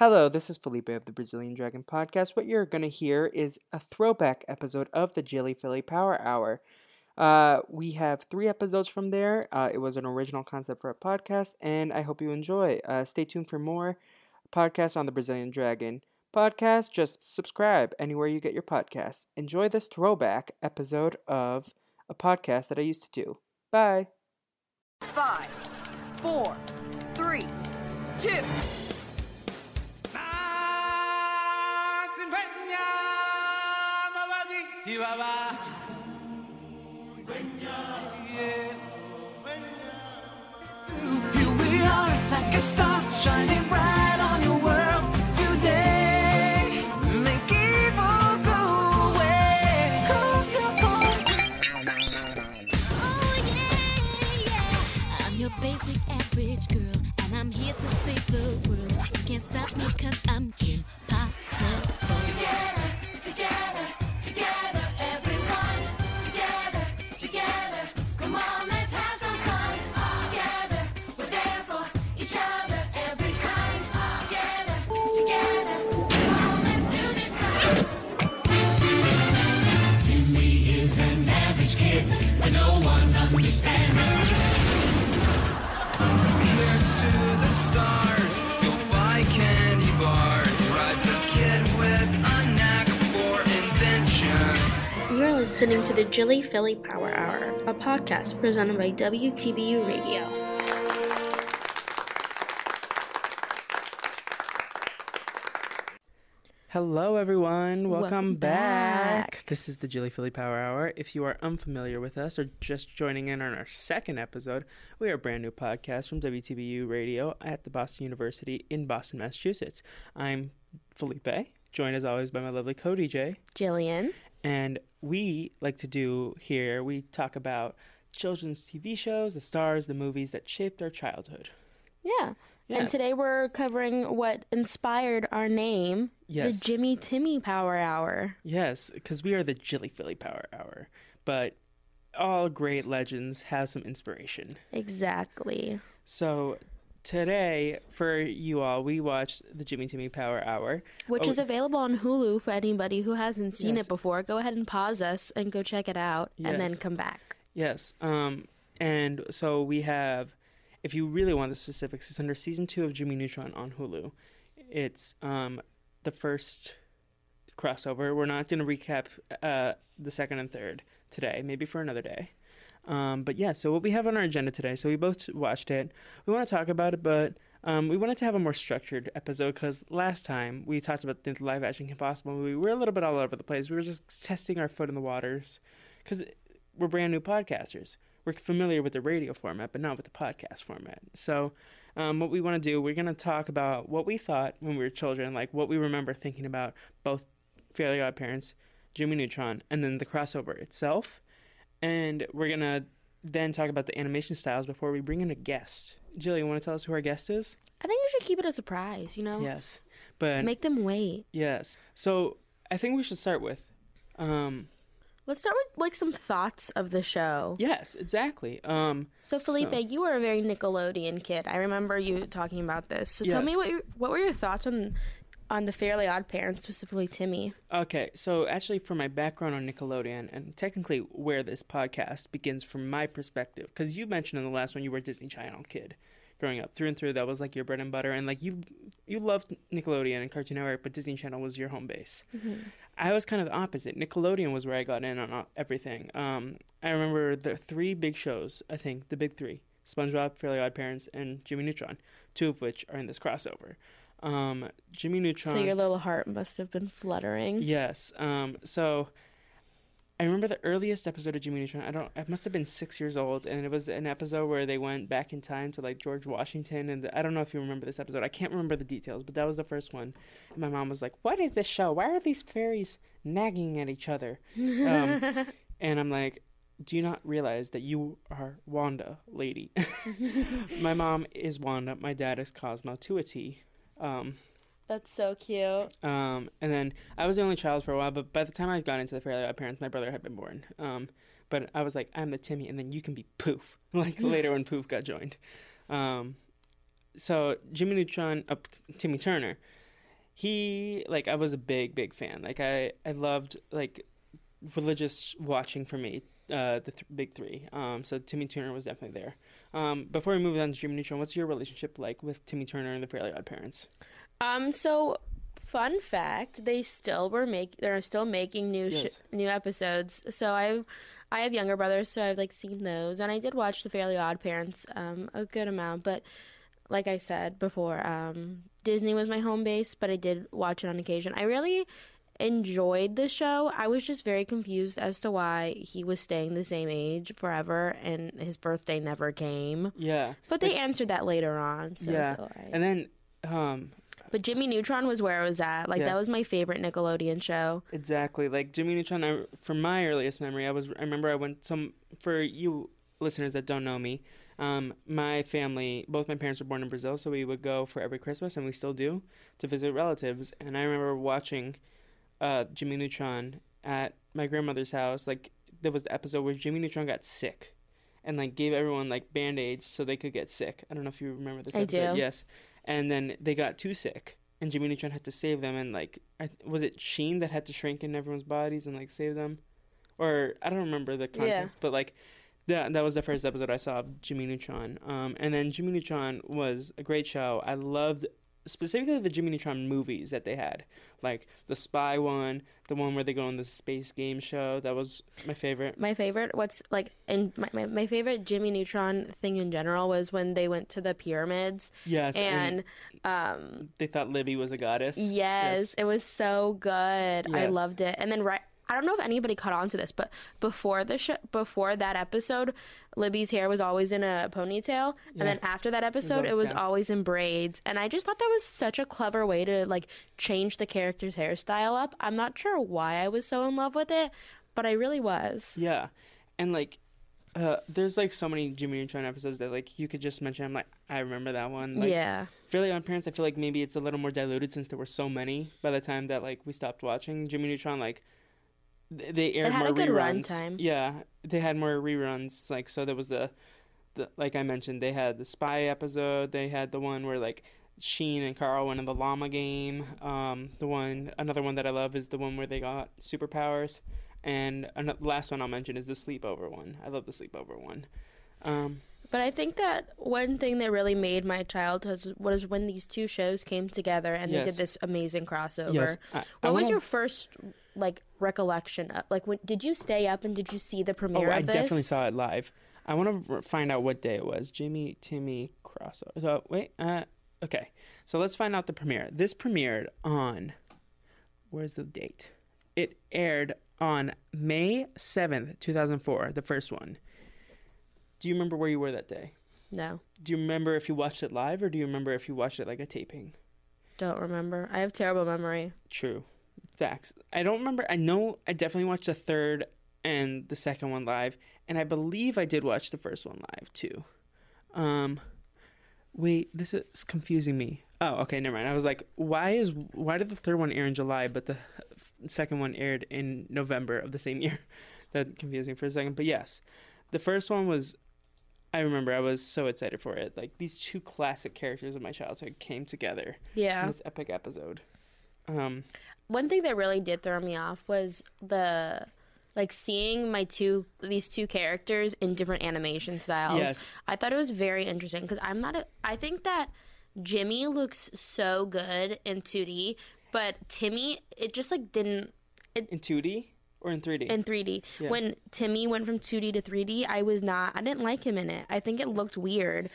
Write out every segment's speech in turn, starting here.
Hello, this is Felipe of the Brazilian Dragon Podcast. What you're going to hear is a throwback episode of the Jilly Filly Power Hour. Uh, we have three episodes from there. Uh, it was an original concept for a podcast, and I hope you enjoy. Uh, stay tuned for more podcasts on the Brazilian Dragon Podcast. Just subscribe anywhere you get your podcasts. Enjoy this throwback episode of a podcast that I used to do. Bye. Five, four, three, two. Here we are, like a star shining bright on your world today. Make evil go away. Call your phone. Oh yeah, yeah. I'm your basic average girl, and I'm here to save the world. You can't stop me cause I'm impossible. Listening to the Jilly Filly Power Hour, a podcast presented by WTBU Radio. Hello, everyone. Welcome, Welcome back. back. This is the Jilly Filly Power Hour. If you are unfamiliar with us or just joining in on our second episode, we are a brand new podcast from WTBU Radio at the Boston University in Boston, Massachusetts. I'm Felipe, joined as always by my lovely co DJ. Jillian. And we like to do here, we talk about children's TV shows, the stars, the movies that shaped our childhood. Yeah. Yeah. And today we're covering what inspired our name, Yes. the Jimmy Timmy Power Hour. Yes, because we are the Jilly Filly Power Hour. But all great legends have some inspiration. Exactly. So today, for you all, we watched the Jimmy Timmy Power Hour. Which Oh, is available on Hulu for anybody who hasn't seen Yes. it before. Go ahead and pause us and go check it out and then come back. Yes. Um, and so we have, if you really want the specifics, it's under season two of Jimmy Neutron on Hulu. It's um, the first crossover. We're not going to recap uh, the second and third today, maybe for another day. Um, but yeah, so what we have on our agenda today, so we both watched it. We want to talk about it, but um, we wanted to have a more structured episode because last time we talked about the live action Kim Possible movie. We were a little bit all over the place. We were just testing our foot in the waters because we're brand new podcasters. We're familiar with the radio format, but not with the podcast format. So, um, what we want to do, we're going to talk about what we thought when we were children, like what we remember thinking about both Fairly Odd Parents, Jimmy Neutron, and then the crossover itself. And we're going to then talk about the animation styles before we bring in a guest. Jill, you want to tell us who our guest is? I think we should keep it a surprise, you know? Yes. But Make them wait. yes. So, I think we should start with um Let's start with like some thoughts of the show. yes, exactly. Um So Felipe, So- you were a very Nickelodeon kid. I remember you talking about this. So tell me what your, what were your thoughts on on the Fairly Odd Parents, specifically Timmy? Okay, so actually, for my background on Nickelodeon, and technically where this podcast begins from my perspective, because you mentioned in the last one you were a Disney Channel kid. growing up through and through. That was like your bread and butter, and like you you loved Nickelodeon and Cartoon Network, but Disney Channel was your home base. I was kind of the opposite. Nickelodeon was where I got in on everything. Um, I remember the three big shows. I think the big three: SpongeBob, Fairly Odd Parents, and Jimmy Neutron. Two of which are in this crossover. Um, Jimmy Neutron. So your little heart must have been fluttering. Yes. Um, so I remember the earliest episode of Jimmy Neutron. I don't. I must have been six years old, and it was an episode where they went back in time to like George Washington, and the, I don't know if you remember this episode. I can't remember the details, but that was the first one. And my mom was like, "What is this show? Why are these fairies nagging at each other?" Um, and I'm like. Do you not realize that you are Wanda, lady? my mom is Wanda. My dad is Cosmo to a T. Um, That's so cute. um, and then I was the only child for a while, but by the time I got into the Fairly Odd Parents, my brother had been born. Um, but I was like, I'm the Timmy, and then you can be Poof. Like later when Poof got joined. Um, so Jimmy Neutron, uh, Timmy Turner, he like I was a big big fan. Like I I loved like religious watching for me. Uh, the th- big three. Um, so Timmy Turner was definitely there. Um, before we move on to Jimmy Neutron, what's your relationship like with Timmy Turner and the Fairly Odd Parents? Um. So, fun fact: they still were make. They're still making new sh- Yes. new episodes. So I, I have younger brothers, so I've like seen those, and I did watch The Fairly Odd Parents um a good amount. But like I said before, um, Disney was my home base, but I did watch it on occasion. I really enjoyed the show. I was just very confused as to why he was staying the same age forever and his birthday never came. Yeah. But they answered that later on. So yeah. And then um But Jimmy Neutron was where I was at. Like Yeah. that was my favorite Nickelodeon show. exactly like Jimmy Neutron I, from my earliest memory I was I remember I went some for you listeners that don't know me um my family both my parents were born in Brazil so we would go for every Christmas and we still do to visit relatives and I remember watching uh Jimmy Neutron at my grandmother's house like there was the episode where Jimmy Neutron got sick and like gave everyone like band-aids so they could get sick. I don't know if you remember this I episode. do. Yes. And then they got too sick and Jimmy Neutron had to save them and like I, was it Sheen that had to shrink in everyone's bodies and like save them? Or I don't remember the context, yeah. but like that that was the first episode I saw of Jimmy Neutron. Um and then Jimmy Neutron was a great show. I loved specifically the Jimmy Neutron movies that they had. Like the spy one, the one where they go on the space game show. That was my favorite. My favorite, what's like, and my, my, my favorite Jimmy Neutron thing in general was when they went to the pyramids Yes, and, um, they thought Libby was a goddess. yes, it was so good. I loved it. And then right. I don't know if anybody caught on to this, but before the sh- before that episode, Libby's hair was always in a ponytail, and then after that episode, it always was always in braids. And I just thought that was such a clever way to like change the character's hairstyle up. I'm not sure why I was so in love with it, but I really was. Yeah, and like, uh, there's like so many Jimmy Neutron episodes that like you could just mention. I'm like, I remember that one. Like, yeah. Fairly Odd Parents. I feel like maybe it's a little more diluted since there were so many by the time that like we stopped watching Jimmy Neutron. Like, they aired had more reruns. Yeah, they had more reruns. Like, so there was the, the like I mentioned, they had the spy episode. They had the one where like. Sheen and Carl went in the llama game. Um, the one, another one that I love is the one where they got superpowers, and last one I'll mention is the sleepover one. I love the sleepover one. Um, But I think that one thing that really made my childhood was when these two shows came together and they did this amazing crossover. Yes, I- I what was wanna- your first like recollection? Of, like, when, did you stay up and did you see the premiere Oh, I this? definitely saw it live. I want to find out what day it was. Jimmy, Timmy, crossover. So wait, uh, okay. So let's find out the premiere. This premiered on. Where's the date? It aired on May seventh, two thousand four. The first one. Do you remember where you were that day? No, Do you remember if you watched it live, or do you remember if you watched it like a taping? don't remember. I have terrible memory. True. Facts. I don't remember. I know I definitely watched the third and the second one live, and I believe I did watch the first one live too. Um, wait, this is confusing me. Oh, okay, never mind. I was like, why is why did the third one air in July, but the second one aired in November of the same year? That confused me for a second. But yes, the first one was. I remember I was so excited for it. Like these two classic characters of my childhood came together in Yeah. this epic episode. Um, One thing that really did throw me off was the like seeing my two these two characters in different animation styles. Yes. I thought it was very interesting because I'm not a. I think that Jimmy looks so good in 2D, but Timmy it just like didn't In 2D or in 3D? in 3D. Yeah. When Timmy went from 2D to 3D, I was not. I didn't like him in it. I think it looked weird.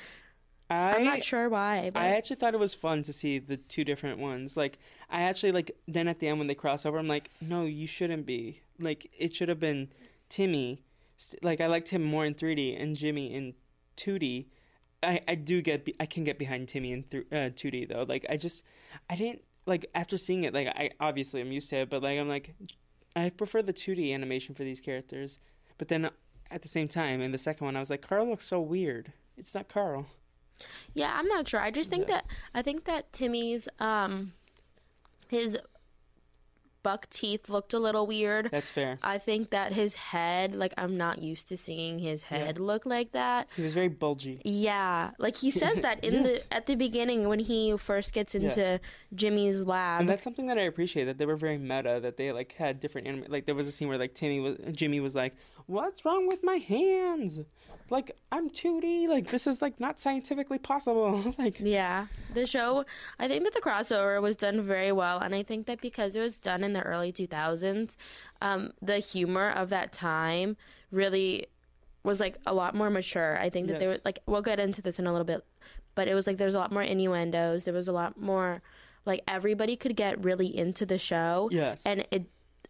I, I'm not sure why. But I actually thought it was fun to see the two different ones. Like, I actually like then at the end when they cross over, I'm like, no, you shouldn't be. Like, it should have been Timmy. Like, I liked him more in 3D and Jimmy in 2D. I I do get be- I can get behind Timmy in th- uh, 2D though. Like, I just I didn't like after seeing it. Like, I obviously I'm used to it, but like I'm like I prefer the 2D animation for these characters. But then at the same time, in the second one, I was like, Carl looks so weird. It's not Carl. Yeah, I'm not sure. I just think that I think that Timmy's um his buck teeth looked a little weird. That's fair. I think that his head, like I'm not used to seeing his head look like that. He was very bulgy. Yeah, like he says that in Yes. the at the beginning when he first gets into Jimmy's lab. And that's something that I appreciate that they were very meta. That they like had different anime. Like there was a scene where like Timmy was Jimmy was like, "What's wrong with my hands? Like I'm 2D. Like this is like not scientifically possible. like Yeah, the show. I think that the crossover was done very well, and I think that because it was done in the early 2000s, um, the humor of that time really was like a lot more mature. I think that there Yes. was like we'll get into this in a little bit, but it was like there was a lot more innuendos. There was a lot more like everybody could get really into the show. Yes. and it.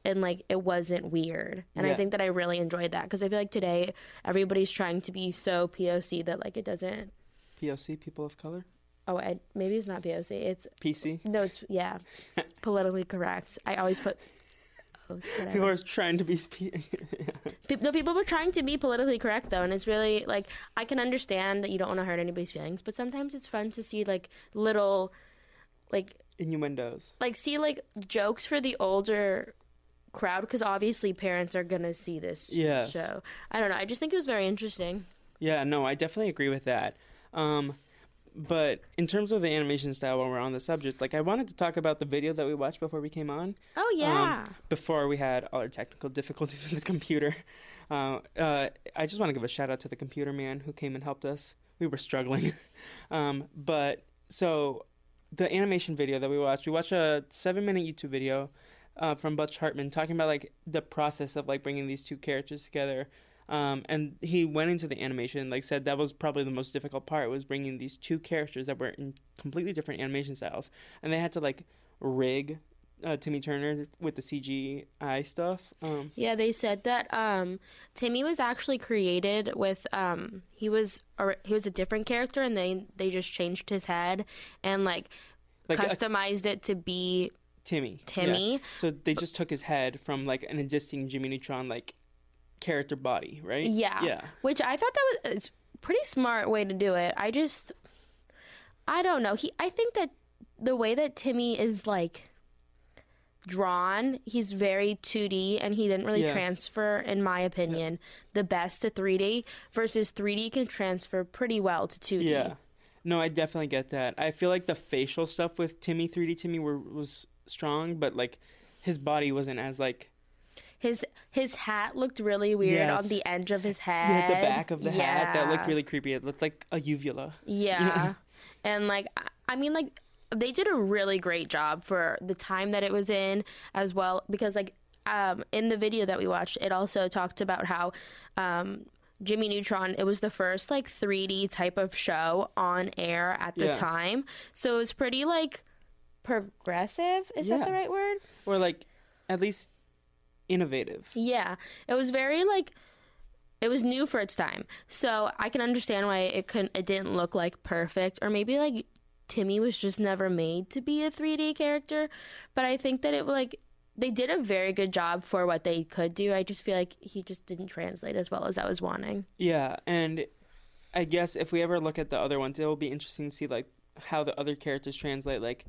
And like it wasn't weird, and I think that I really enjoyed that because I feel like today everybody's trying to be so POC that like it doesn't POC, people of color, Oh, I, maybe it's not POC. It's PC. no, it's yeah, politically correct. I always put. Oh, People are trying to be. Spe- Pe- the people were trying to be politically correct though, and it's really like I can understand that you don't want to hurt anybody's feelings, but sometimes it's fun to see like little, like innuendos. like see like jokes for the older crowd because obviously parents are gonna see this Yes. show. I don't know. I just think it was very interesting. Yeah, no, I definitely agree with that. Um, but in terms of the animation style, while we're on the subject, like I wanted to talk about the video that we watched before we came on. Oh yeah. um, before we had all our technical difficulties with the computer. Uh, uh, I just want to give a shout out to the computer man who came and helped us. We were struggling. um, but so the animation video that we watched, we watched a seven minute YouTube video uh, from Butch Hartman talking about like the process of like bringing these two characters together. Um, and he went into the animation, like said that was probably the most difficult part was bringing these two characters that were in completely different animation styles, and they had to like rig uh, Timmy Turner with the CGI stuff. Um, Yeah, they said that um, Timmy was actually created with um, he was or he was a different character, and they they just changed his head and like, Like a- customized it to be Timmy. Timmy? Yeah. So they just took his head from like an existing Jimmy Neutron like character body, right? yeah, Yeah. Which I thought that was a pretty smart way to do it. I just I don't know. He I think that the way that Timmy is like drawn, he's very 2D and he didn't really Yeah. transfer in my opinion the best to 3D versus 3D can transfer pretty well to 2D. Yeah. No, I definitely get that. I feel like the facial stuff with Timmy 3D Timmy were was strong, but like his body wasn't as like His his hat looked really weird Yes. on the edge of his head. had the back of the hat that looked really creepy. It looked like a uvula. Yeah. and like I- mean like they did a really great job for the time that it was in as well because like um in the video that we watched it also talked about how um Jimmy Neutron it was the first like 3D type of show on air at the Yeah. time. So it was pretty like progressive, is that the right word? Or like at least innovative. Yeah, it was very like it was new for its time. So I can understand why it couldn't it didn't look like perfect or maybe like Timmy was just never made to be a 3D character, but I think that it like they did a very good job for what they could do. I just feel like he just didn't translate as well as I was wanting. Yeah, and I guess if we ever look at the other ones, it will be interesting to see like how the other characters translate. Like,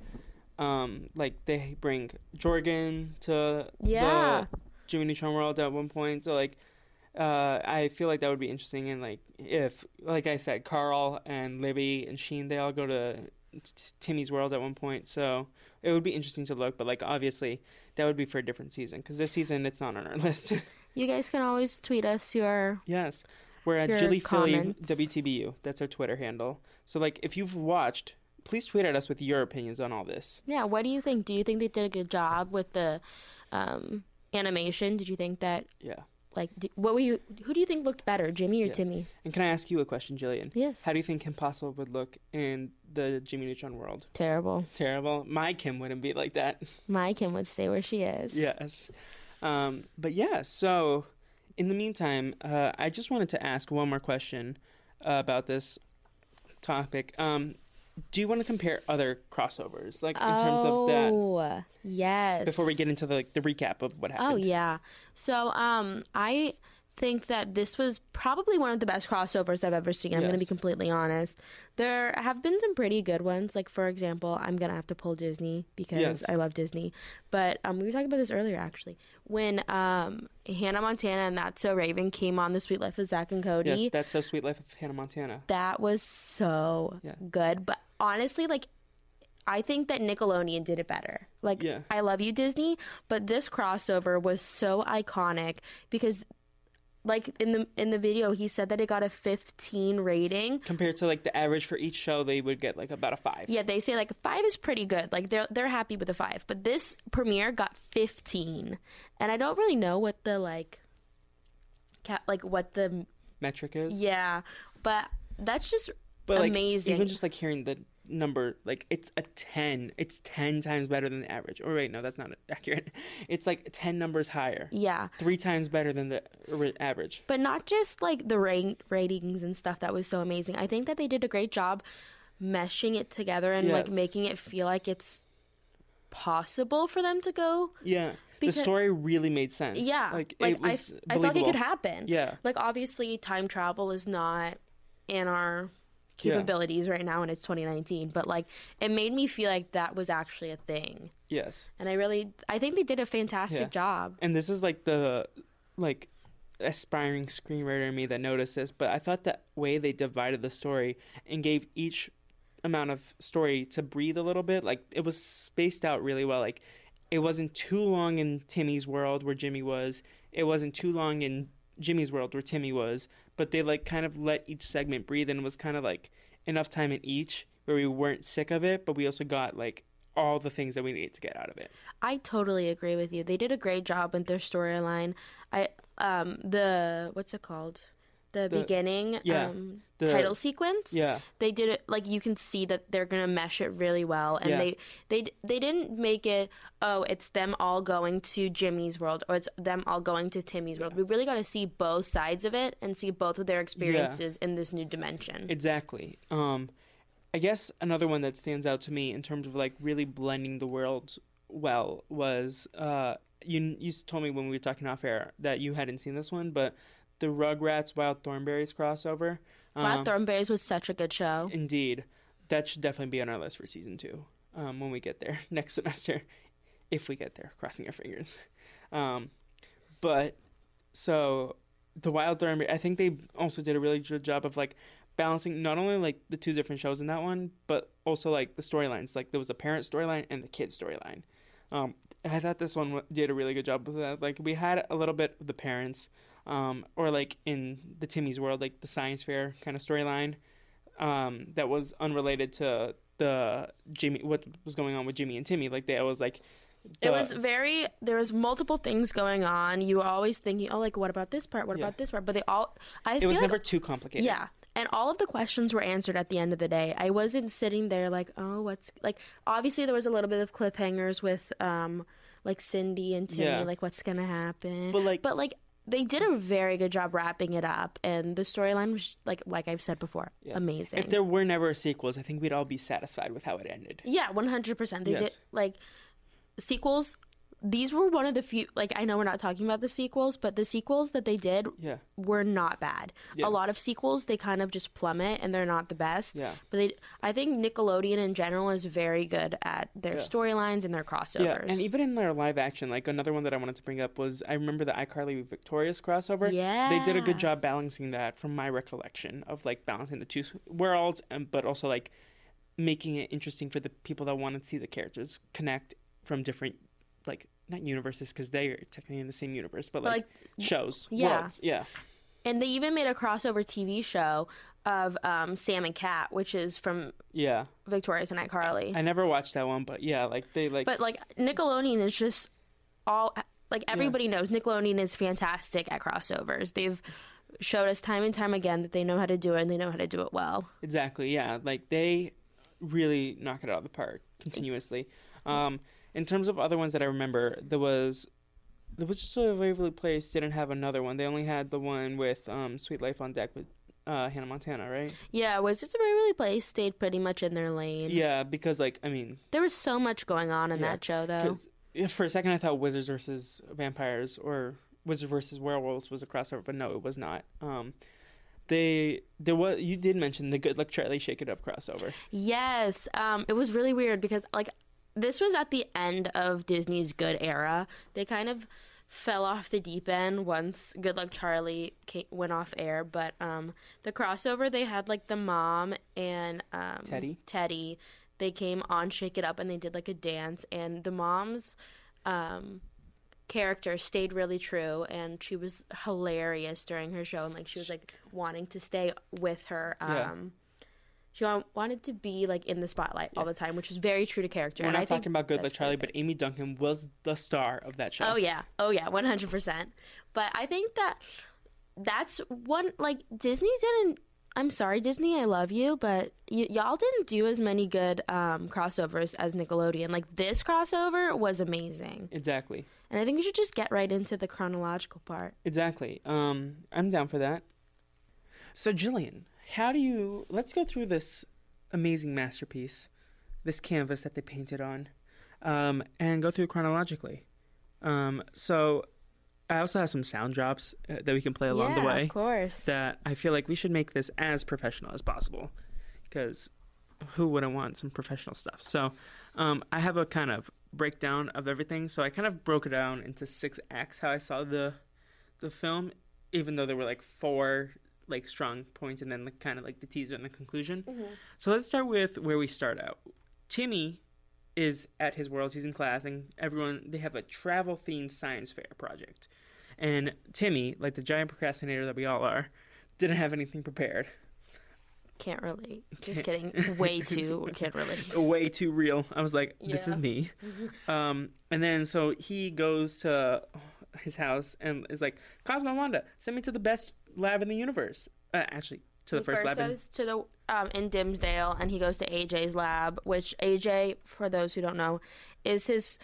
um, like they bring Jorgen to Yeah. the Jimmy Neutron world at one point. So like, uh, I feel like that would be interesting. And like, if like I said, Carl and Libby and Sheen, they all go to Timmy's world at one point. So it would be interesting to look. But like, obviously, that would be for a different season because this season it's not on our list. You guys can always tweet us your Yes. We're at Jilly Filly. WTBU. That's our Twitter handle. So like if you've watched, please tweet at us with your opinions on all this. yeah. What do you think? Do you think they did a good job with the um, animation? Did you think that Yeah. like what were you? Who do you think looked better, Jimmy or Yeah. Timmy? And can I ask you a question, Jillian? Yes. How do you think Kim Possible would look in the Jimmy Neutron world? Terrible. Terrible. My Kim wouldn't be like that. My Kim would stay where she is. yes. Um, but yeah, so in the meantime, uh, I just wanted to ask one more question uh, about this topic. Um, do you want to compare other crossovers, like in terms of that, Oh, yes. before we get into the like, the recap of what happened? Oh yeah. So um I think that this was probably one of the best crossovers I've ever seen. I'm going to be completely honest. There have been some pretty good ones. Like for example, I'm going to have to pull Disney because Yes. I love Disney. But um we were talking about this earlier actually. When um Hannah Montana and That's So Raven came on The Sweet Life of Zach and Cody. Yes, that's so sweet life of Hannah Montana. that was so Yeah. good. But honestly, like I think that Nickelodeon did it better. Like Yeah. I love you Disney, but this crossover was so iconic because like in the in the video he said that it got a 15 rating. Compared to like the average for each show, they would get like about a five. Yeah, they say like 5 is pretty good. Like they're they're happy with a 5, but this premiere got 15. And I don't really know what the like ca- like what the Metric is. yeah, but that's just but like, amazing. Even just like hearing the number, like it's a ten. It's ten times better than the average. Or wait, no, that's not accurate. It's like ten numbers higher. yeah. Three times better than the average. but not just like the rate ratings and stuff that was so amazing i think that they did a great job meshing it together and like making it feel like it's possible for them to go Yeah, Because- the story really made sense. yeah like, like, it was I, I felt like it could happen Yeah. like obviously time travel is not in our capabilities right now and it's 2019 but like it made me feel like that was actually a thing Yes, and i really i think they did a fantastic Yeah. job and this is like the like aspiring screenwriter in me that noticed this, but I thought that way they divided the story and gave each amount of story to breathe a little bit, like it was spaced out really well. Like it wasn't too long in Timmy's world where Jimmy was. It wasn't too long in Jimmy's world where Timmy was, but they like kind of let each segment breathe and was kind of like enough time in each where we weren't sick of it, but we also got like all the things that we needed to get out of it. I totally agree with you. They did a great job with their storyline. I um the what's it called? The, The- beginning yeah, um the- title sequence. Yeah. They did it like you can see that they're going to mesh it really well and Yeah. they they they didn't make it oh it's them all going to Jimmy's world or it's them all going to Timmy's world. We really got to see both sides of it and see both of their experiences in this new dimension. Exactly. Um, I guess another one that stands out to me in terms of like really blending the worlds well was uh, you. You told me when we were talking off air that you hadn't seen this one, but the Rugrats Wild Thornberrys crossover. Wild Um, Thornberrys was such a good show. Indeed, that should definitely be on our list for season two um, when we get there next semester, if we get there. Crossing our fingers. Um, but so the Wild Thornberry, I think they also did a really good job of like balancing not only like the two different shows in that one, but also like the storylines. Like there was a parent storyline and the kid storyline. Um, I thought this one did a really good job with that. Like we had a little bit of the parents, um, or like in the Timmy's world, like the science fair kind of storyline, um, that was unrelated to the Jimmy, what was going on with Jimmy and Timmy. Like they was like, It was very there was multiple things going on. You were always thinking, "Oh, like what about this part? What Yeah. about this part?" But they all I it was like never too complicated. Yeah. And all of the questions were answered at the end of the day. I wasn't sitting there like, "Oh, what's like obviously there was a little bit of cliffhangers with um like Cindy and Timmy Yeah. like what's going to happen." But, like- But like they did a very good job wrapping it up and the storyline was like like I've said before, Yeah. amazing. If there were never sequels, I think we'd all be satisfied with how it ended. Yeah, one hundred percent. They did like sequels. These were one of the few. Like I know we're not talking about the sequels, but the sequels that they did Yeah. were not bad. Yeah. A lot of sequels they kind of just plummet and they're not the best. Yeah. But they, I think Nickelodeon in general is very good at their Yeah. storylines and their crossovers. Yeah, and even in their live action, like another one that I wanted to bring up was I remember the iCarly Victorious crossover. Yeah. they did a good job balancing that, from my recollection of like balancing the two worlds, and but also like making it interesting for the people that want to see the characters connect from different like not universes because they are technically in the same universe, but like, like, shows, yeah. worlds, yeah, and they even made a crossover TV show of um, Sam and Cat, which is from yeah. Victorious and iCarly. I never watched that one, but yeah, like they like But like Nickelodeon is just all like everybody knows Nickelodeon is fantastic at crossovers. They've showed us time and time again that they know how to do it and they know how to do it well. Exactly. Yeah. Like they really knock it out of the park continuously. Um, in terms of other ones that I remember, there was the Wizards of Waverly Place didn't have another one. They only had the one with um, Sweet Life on Deck with uh, Hannah Montana, right? Yeah, Wizards of Waverly Place stayed pretty much in their lane. Yeah, because like I mean, There was so much going on in Yeah, that show though. for a second I thought Wizards versus Vampires or Wizard versus Werewolves was a crossover, but no, it was not. Um, they there was you did mention the Good Luck Charlie Shake It Up crossover. Yes, um, it was really weird because like this was at the end of Disney's good era. They kind of fell off the deep end once Good Luck Charlie came, went off air. But um, the crossover they had like the mom and um, Teddy. Teddy. They came on Shake It Up and they did like a dance, and the mom's um, character stayed really true, and she was hilarious during her show, and like she was like wanting to stay with her. Um, Yeah. she wa- wanted to be like in the spotlight all the time, which is very true to character. We're and not I think talking about Good Luck Charlie, perfect. but Amy Duncan was the star of that show. oh yeah, oh yeah, one hundred percent. But I think that that's one like Disney didn't. I'm sorry, Disney, I love you, but y- y'all didn't do as many good um, crossovers as Nickelodeon. Like this crossover was amazing, Exactly. And I think we should just get right into the chronological part. Exactly. Um, I'm down for that. So, Jillian, how do you? Let's go through this amazing masterpiece, this canvas that they painted on, um, and go through chronologically. Um, so, I also have some sound drops uh, that we can play along yeah, the way. of course. That I feel like we should make this as professional as possible, because who wouldn't want some professional stuff? So, um, I have a kind of breakdown of everything. So I kind of broke it down into six acts. How I saw the the film, even though there were like four like strong points, and then the, kind of like the teaser and the conclusion. Mm-hmm. So let's start with where we start out. Timmy is at his world. He's in class, and everyone they have a travel themed science fair project. And Timmy, like the giant procrastinator that we all are, didn't have anything prepared. Can't relate. Just kidding. Way too can't relate. way too real. I was like, this is me. Um, and then so he goes to his house and is like, Cosmo Wanda, send me to the best lab in the universe. Uh, actually, to the He first, lab. In, goes to the um, in Dimsdale, and he goes to AJ's lab, which AJ, for those who don't know, is his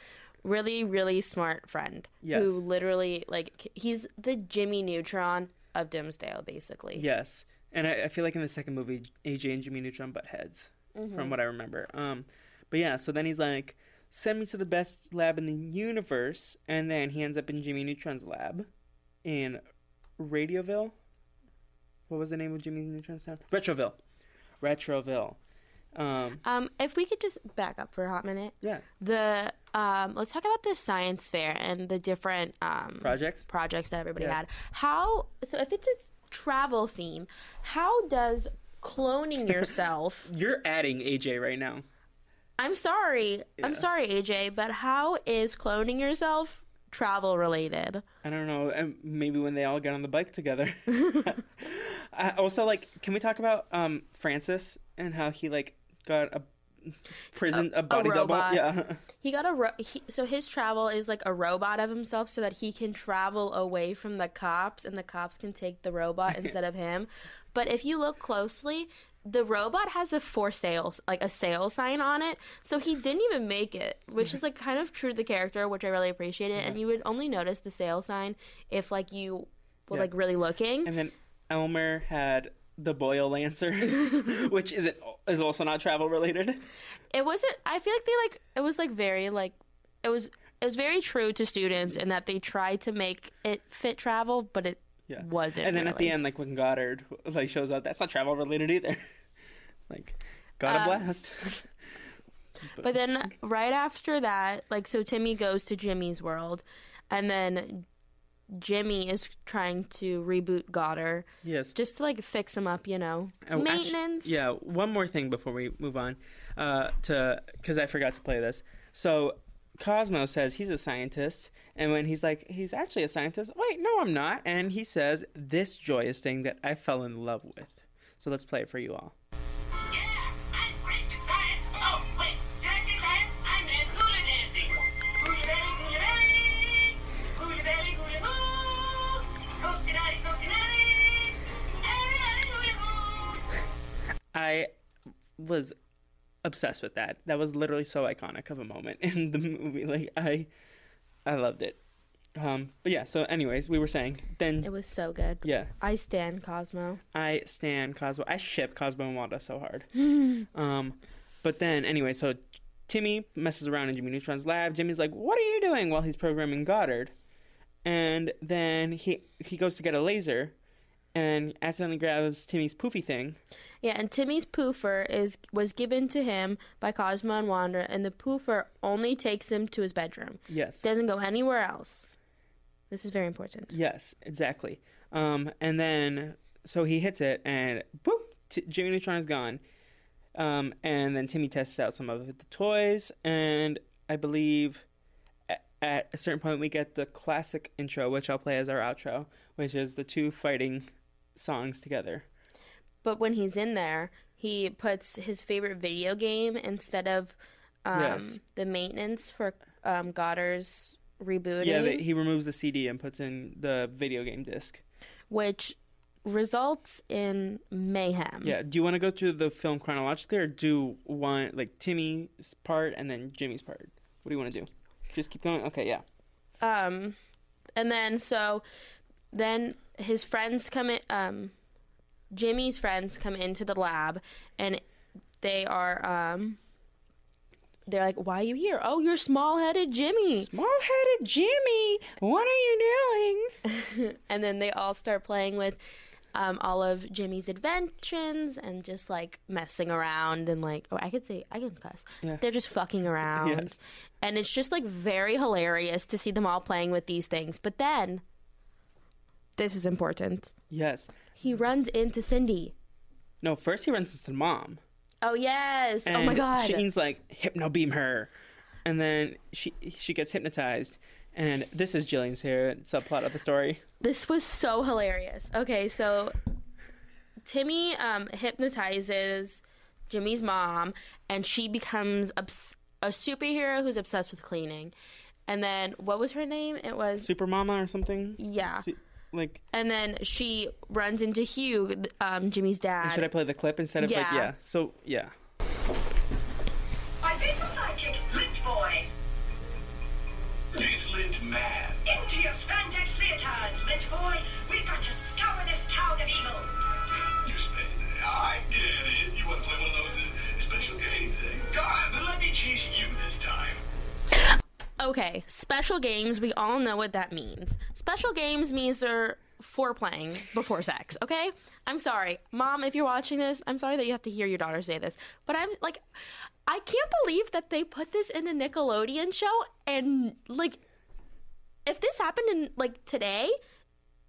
really really smart friend Yes. who literally like he's the Jimmy Neutron of Dimsdale, basically. yes, and I, I feel like in the second movie, AJ and Jimmy Neutron butt heads, Mm-hmm. from what I remember. Um, but yeah, so then he's like, send me to the best lab in the universe, and then he ends up in Jimmy Neutron's lab in Radioville. What was the name of Jimmy Neutron's town? Retroville. Retroville. Um, Um, if we could just back up for a hot minute, yeah. the um, let's talk about the science fair and the different um Projects? projects that everybody Yes. had. How so if it's a travel theme, how does cloning yourself You're adding AJ right now. I'm sorry. I'm sorry, AJ, but how is cloning yourself travel related? I don't know. um, Maybe when they all get on the bike together. I also, like, can we talk about um, Francis and how he like got a prison a, body double? robot. Yeah. He got a ro- he, so his travel is like a robot of himself so that he can travel away from the cops and the cops can take the robot instead of him. But if you look closely, the robot has a for sale like a sale sign on it. So he didn't even make it, which is like kind of true to the character, which I really appreciated. And you would only notice the sale sign if like you were Yeah. like really looking. And then Elmer had the Boyle Lancer, which isn't is also not travel related. it wasn't i feel like they like it was like very like it was it was very true to students in that they tried to make it fit travel but it Yeah. wasn't And then at the end, like when Goddard like shows up, that's not travel related either. like, got a Um, blast. but then right after that like so timmy goes to jimmy's world and then jimmy is trying to reboot goddard yes. just to like fix him up you know Oh, maintenance yeah, one more thing before we move on, uh, to because I forgot to play this. So Cosmo says he's a scientist, and when he's like, he's actually a scientist. Wait, no, I'm not. And he says this joyous thing that I fell in love with. So let's play it for you all. I was obsessed with that. That was literally so iconic of a moment in the movie. Like I, I loved it. Um, but yeah. So, anyways, we were saying then. It was so good. Yeah, I stand Cosmo. I stand Cosmo. I ship Cosmo and Wanda so hard. um, but then anyway, so Timmy messes around in Jimmy Neutron's lab. Jimmy's like, "What are you doing?" While he's programming Goddard, and then he he goes to get a laser, and accidentally grabs Timmy's poofy thing. Yeah, and Timmy's poofer is was given to him by Cosmo and Wanda, and the poofer only takes him to his bedroom. Yes. Doesn't go anywhere else. This is very important. Yes, exactly. Um, and then so he hits it, and boop, T- Jimmy Neutron is gone. Um, and then Timmy tests out some of the toys, and I believe at, at a certain point we get the classic intro, which I'll play as our outro, which is the two fighting songs together. But when he's in there, he puts his favorite video game instead of um, Yes. the maintenance for um, Goddard's rebooting, Yeah, the, he removes the CD and puts in the video game disc. which results in mayhem. Yeah. Do you want to go through the film chronologically, or do one like Timmy's part and then Jimmy's part? What do you want to do? Just keep going. Okay. Yeah. Um, and then so then his friends come in. Um, Jimmy's friends come into the lab, and they are um. They're like, "Why are you here? Oh, you're small-headed Jimmy." Small-headed Jimmy, what are you doing? and then they all start playing with um, all of Jimmy's inventions and just like messing around and like oh I could say I can cuss. Yeah. They're just fucking around. Yes. And it's just like very hilarious to see them all playing with these things. But then this is important. Yes. He runs into Cindy. No, first he runs into the mom. Oh yes. Oh my god. Sheen's like, hypno beam her. And then she she gets hypnotized. And this is Jillian's favorite subplot of the story. This was so hilarious. Okay, so Timmy um, hypnotizes Jimmy's mom, and she becomes obs- a superhero who's obsessed with cleaning. And then what was her name? It was Super Mama or something? yeah. Su- like, And then she runs into Hugh, um, Jimmy's dad. should I play the clip instead of like, Yeah. yeah. So, yeah. My faithful sidekick, Lint Boy. It's Lint Man. Into your spandex leotards, Lint Boy. We've got to scour this town of evil. You spend. I get it. You want to play one of those uh, special game things? God, then let me chase you this time. Okay, special games, we all know what that means. Special games means they're foreplaying before sex, okay? I'm sorry. Mom, if you're watching this, I'm sorry that you have to hear your daughter say this. But I'm like I can't believe that they put this in a Nickelodeon show and like if this happened in like today,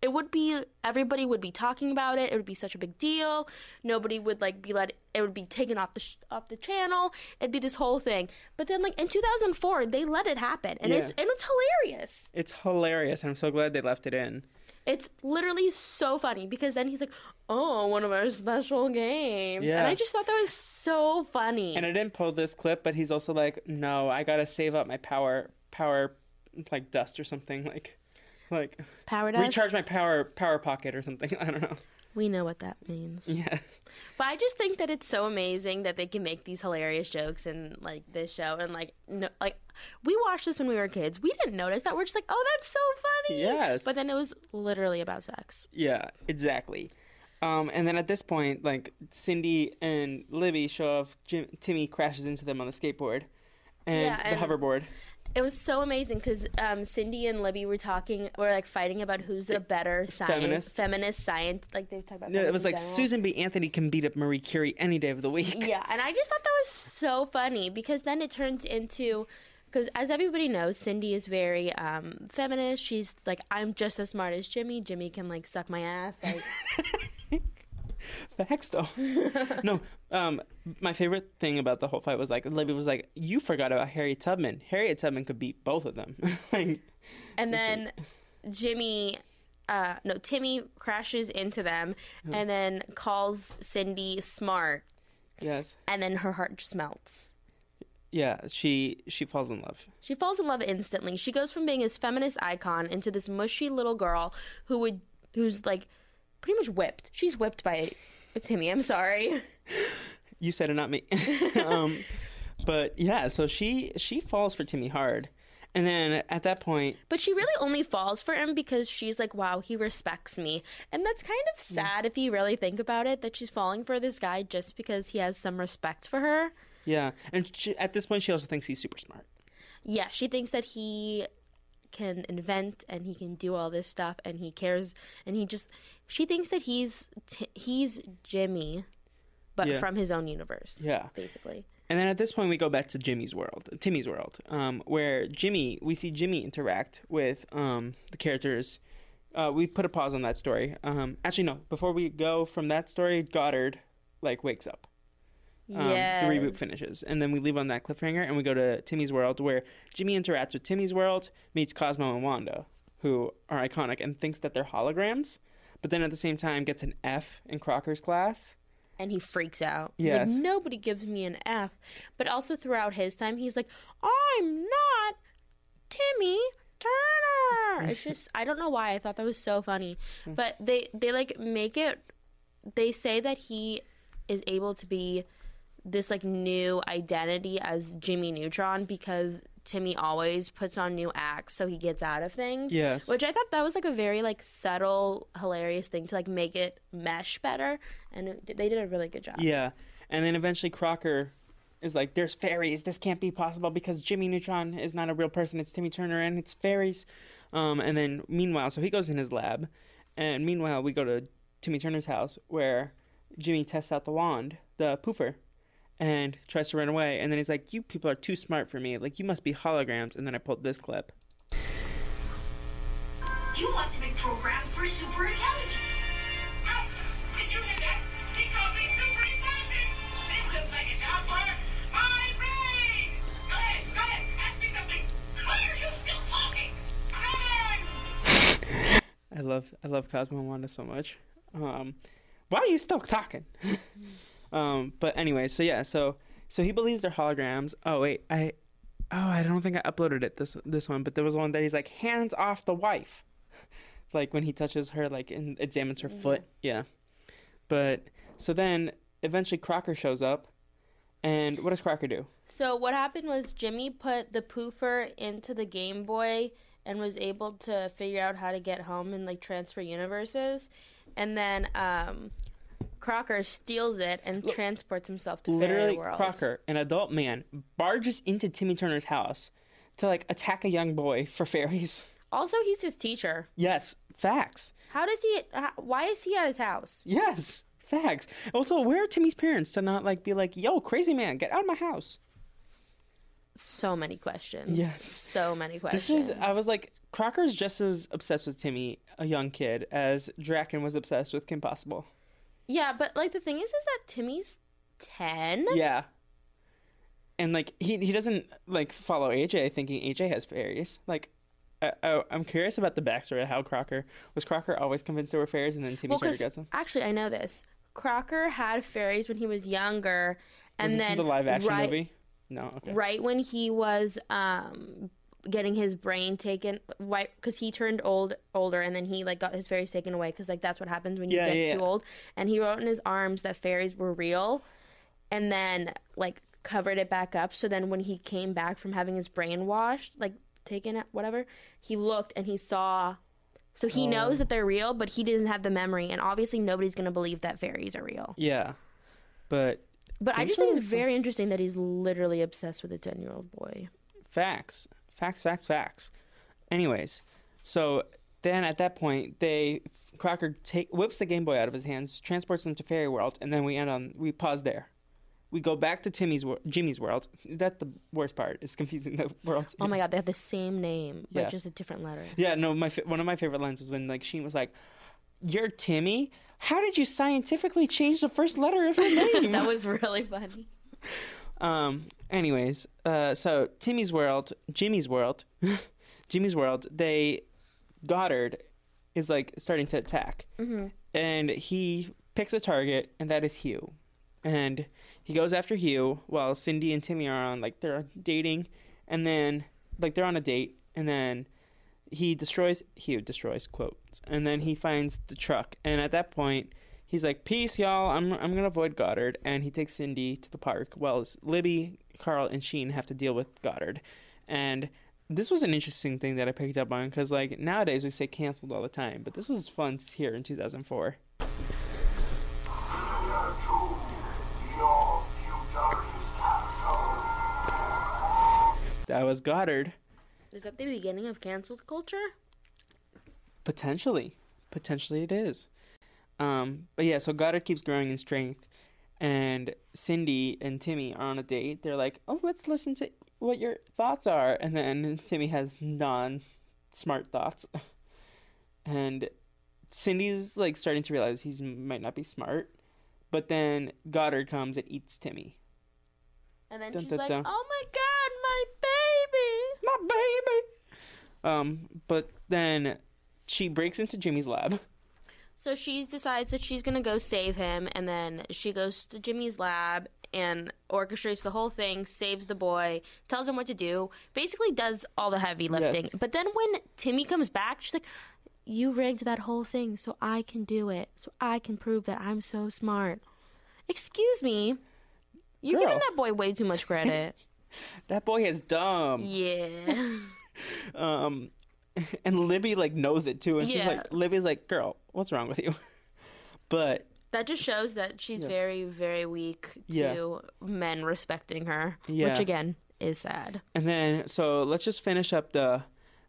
it would be everybody would be talking about it. It would be such a big deal. Nobody would like be let. It would be taken off the sh- off the channel. It'd be this whole thing. But then like in 2004, they let it happen, and it's and it's hilarious. It's hilarious, and I'm so glad they left it in. It's literally so funny because then he's like, "Oh, one of our special games," and I just thought that was so funny. And I didn't pull this clip, but he's also like, no, I gotta save up my power, power, like dust or something, like, like Power dust. recharge my power, power pocket or something. I don't know. We know what that means. Yes. But I just think that it's so amazing that they can make these hilarious jokes in like this show and like no like we watched this when we were kids. We didn't notice that. We're just like, "Oh, that's so funny." Yes. But then it was literally about sex. Yeah, exactly. Um, and then at this point, like Cindy and Libby show up. Jim, Timmy crashes into them on the skateboard and Yeah, the and- hoverboard. It was so amazing cuz um, Cindy and Libby were talking were like fighting about who's the better science Feminist. feminist science like they talked about No, it was like general. Susan B. Anthony can beat up Marie Curie any day of the week. Yeah, and I just thought that was so funny because then it turns into because as everybody knows, Cindy is very um, feminist. She's like, I'm just as smart as Jimmy. Jimmy can like suck my ass. Like, Facts though. no, um, my favorite thing about the whole fight was like Libby was like, "You forgot about Harriet Tubman. Harriet Tubman could beat both of them." like, And then Jimmy, uh, no, Timmy crashes into them and then calls Cindy smart, yes, and then her heart just melts. yeah. She she falls in love. She falls in love instantly. She goes from being this feminist icon into this mushy little girl who would, who's like, pretty much whipped. She's whipped by Timmy. I'm sorry. You said it, not me. um, but yeah, so she she falls for Timmy hard, and then at that point, But she really only falls for him because she's like, wow, he respects me. And that's kind of sad if you really think about it, that she's falling for this guy just because he has some respect for her. yeah, and she, at this point, she also thinks he's super smart. Yeah, she thinks that he can invent and he can do all this stuff and he cares and he just she thinks that he's t- he's Jimmy but Yeah. from his own universe. Yeah. Basically. And then at this point, we go back to Jimmy's world, Timmy's world, um, where Jimmy, we see Jimmy interact with um, the characters. Uh, we put a pause on that story. Um, actually, no. Before we go from that story, Goddard like wakes up. Um, yes. The reboot finishes, and then we leave on that cliffhanger, and we go to Timmy's world, where Jimmy interacts with Timmy's world, meets Cosmo and Wanda, who are iconic, and thinks that they're holograms. But then at the same time, gets an F in Crocker's class. and he freaks out. He's Yes. like, nobody gives me an F. But also throughout his time, he's like, I'm not Timmy Turner. It's just, I don't know why. I thought that was so funny. But they, they like make it, they say that he is able to be this like new identity as Jimmy Neutron because Timmy always puts on new acts so he gets out of things. Yes. Which I thought that was like a very like subtle, hilarious thing to like make it mesh better, and it, they did a really good job. Yeah. And then eventually Crocker is like, there's fairies. This can't be possible because Jimmy Neutron is not a real person. It's Timmy Turner and it's fairies. Um, and then meanwhile, so he goes in his lab. And meanwhile, we go to Timmy Turner's house where Jimmy tests out the wand, the poofer, and tries to run away. And then he's like, you people are too smart for me. Like, you must be holograms. And then I pulled this clip. You must have been programmed for super intelligence. How did you hear that? He called me super intelligent. This looks like a job for my brain. Go ahead, go ahead, ask me something. Why are you still talking? Seven. I love I love Cosmo and Wanda so much. Um, why are you still talking? um, but anyway, so yeah, so so he believes they're holograms. Oh wait, I oh I don't think I uploaded it this this one, but there was one that he's like hands off the wife, like when he touches her like and examines her foot. Yeah, but so then eventually Crocker shows up, and what does Crocker do? So what happened was Jimmy put the poofer into the Game Boy and was able to figure out how to get home and like transfer universes, and then um, Crocker steals it and transports himself to literally Fairy World. Crocker, an adult man, barges into Timmy Turner's house to like attack a young boy for fairies. Also, he's his teacher. Yes, facts. How does he? Why is he at his house? Yes, facts. Also, where are Timmy's parents to not like be like, "Yo, crazy man, get out of my house"? So many questions. Yes. So many This questions. is. I was like, Crocker's just as obsessed with Timmy, a young kid, as Drakken was obsessed with Kim Possible. Yeah, but like the thing is, is that Timmy's ten. Yeah. And like he he doesn't like follow AJ thinking AJ has fairies. Like I, I, I'm curious about the backstory of how Crocker was. Crocker always convinced there were fairies, and then Timmy Well, gets them. actually, I know this. Crocker had fairies when he was younger, and Was this then the live action right, movie? No. Okay. right when he was um getting his brain taken why because he turned old older and then he like got his fairies taken away because like that's what happens when you Yeah, get yeah, too yeah. old. And he wrote in his arms that fairies were real and then like covered it back up. So then when he came back from having his brain washed like taken it whatever he looked and he saw so he Oh. knows that they're real but he doesn't have the memory. And obviously nobody's gonna believe that fairies are real. Yeah, but but i just think it's very interesting that he's literally obsessed with a 10 year old boy. Facts, facts, facts, facts. Anyways, so then at that point, they Crocker take whips the Game Boy out of his hands, transports them to Fairy World, and then we end on we pause there. We go back to Timmy's wor- Jimmy's world. That's the worst part. It's confusing the worlds. Oh my god, they have the same name, but Yeah. just a different letter. Yeah, no. My one of my favorite lines was when like Sheen was like, "You're Timmy. how did you scientifically change the first letter of your name? that was really funny. Um. Anyways, uh, so Timmy's world, Jimmy's world, Jimmy's world. They Goddard is like starting to attack, and he picks a target, and that is Hugh, and he goes after Hugh while Cindy and Timmy are on like they're dating, and then like they're on a date, and then he destroys Hugh destroys quotes, and then he finds the truck, and at that point. He's like, "Peace, y'all. I'm I'm gonna avoid Goddard," and he takes Cindy to the park. While Libby, Carl, and Sheen have to deal with Goddard. And this was an interesting thing that I picked up on because, like, nowadays we say canceled all the time, but this was fun here in 2004. That was Goddard. Is that the beginning of canceled culture? Potentially. Potentially it is. Um, but yeah, so Goddard keeps growing in strength. And Cindy and Timmy are on a date. They're like, oh, let's listen to what your thoughts are. And then Timmy has non smart thoughts. And Cindy's like starting to realize he might not be smart. But then Goddard comes and eats Timmy. And then Dun, she's dun, like, dun. "Oh my god, my baby!" My baby! Um, but then she breaks into Jimmy's lab. So she decides that she's gonna go save him, and then she goes to Jimmy's lab and orchestrates the whole thing, saves the boy, tells him what to do, basically does all the heavy lifting. But then when Timmy comes back, she's like, "You rigged that whole thing so I can do it, so I can prove that I'm so smart." Excuse me, you're Girl. giving that boy way too much credit. That boy is dumb. yeah. Um, and Libby like knows it too, and she's like, Libby's like, "Girl, what's wrong with you?" But That just shows that she's Yes. very, very weak to Yeah. men respecting her, Yeah. which again is sad. and then so let's just finish up the